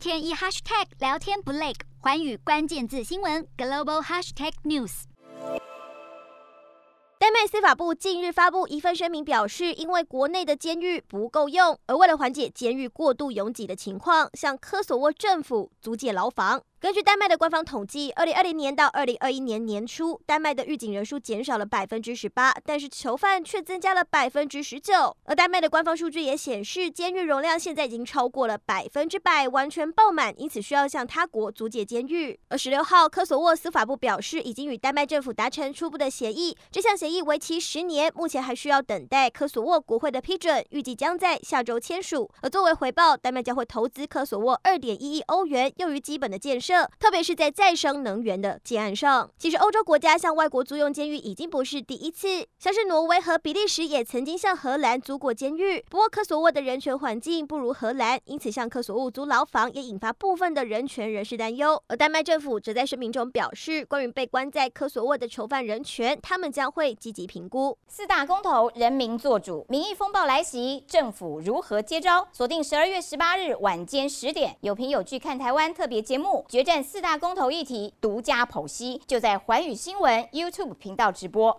天一 hashtag 聊天不累，环宇关键字新闻 global hashtag news。丹麦司法部近日发布一份声明，表示因为国内的监狱不够用，而为了缓解监狱过度拥挤的情况，向科索沃政府租借牢房。根据丹麦的官方统计，二零二零年到二零二一年年初，丹麦的狱警人数减少了百分之十八，但是囚犯却增加了百分之十九。而丹麦的官方数据也显示，监狱容量现在已经超过了百分之百，完全爆满，因此需要向他国租借监狱。而十六号，科索沃司法部表示，已经与丹麦政府达成初步的协议，这项协议为期十年，目前还需要等待科索沃国会的批准，预计将在下周签署。而作为回报，丹麦将会投资科索沃二点一亿欧元，用于基本的建设。特别是在再生能源的建案上，其实欧洲国家向外国租用监狱已经不是第一次，像是挪威和比利时也曾经向荷兰租过监狱。不过科索沃的人权环境不如荷兰，因此向科索沃租牢房也引发部分的人权人士担忧。而丹麦政府则在声明中表示，关于被关在科索沃的囚犯人权，他们将会积极评估。四大公投，人民做主，民意风暴来袭，政府如何接招？锁定十二月十八日晚间十点，有凭有据看台湾特别节目，决战四大公投议题独家剖析，就在环宇新闻 YouTube 频道直播。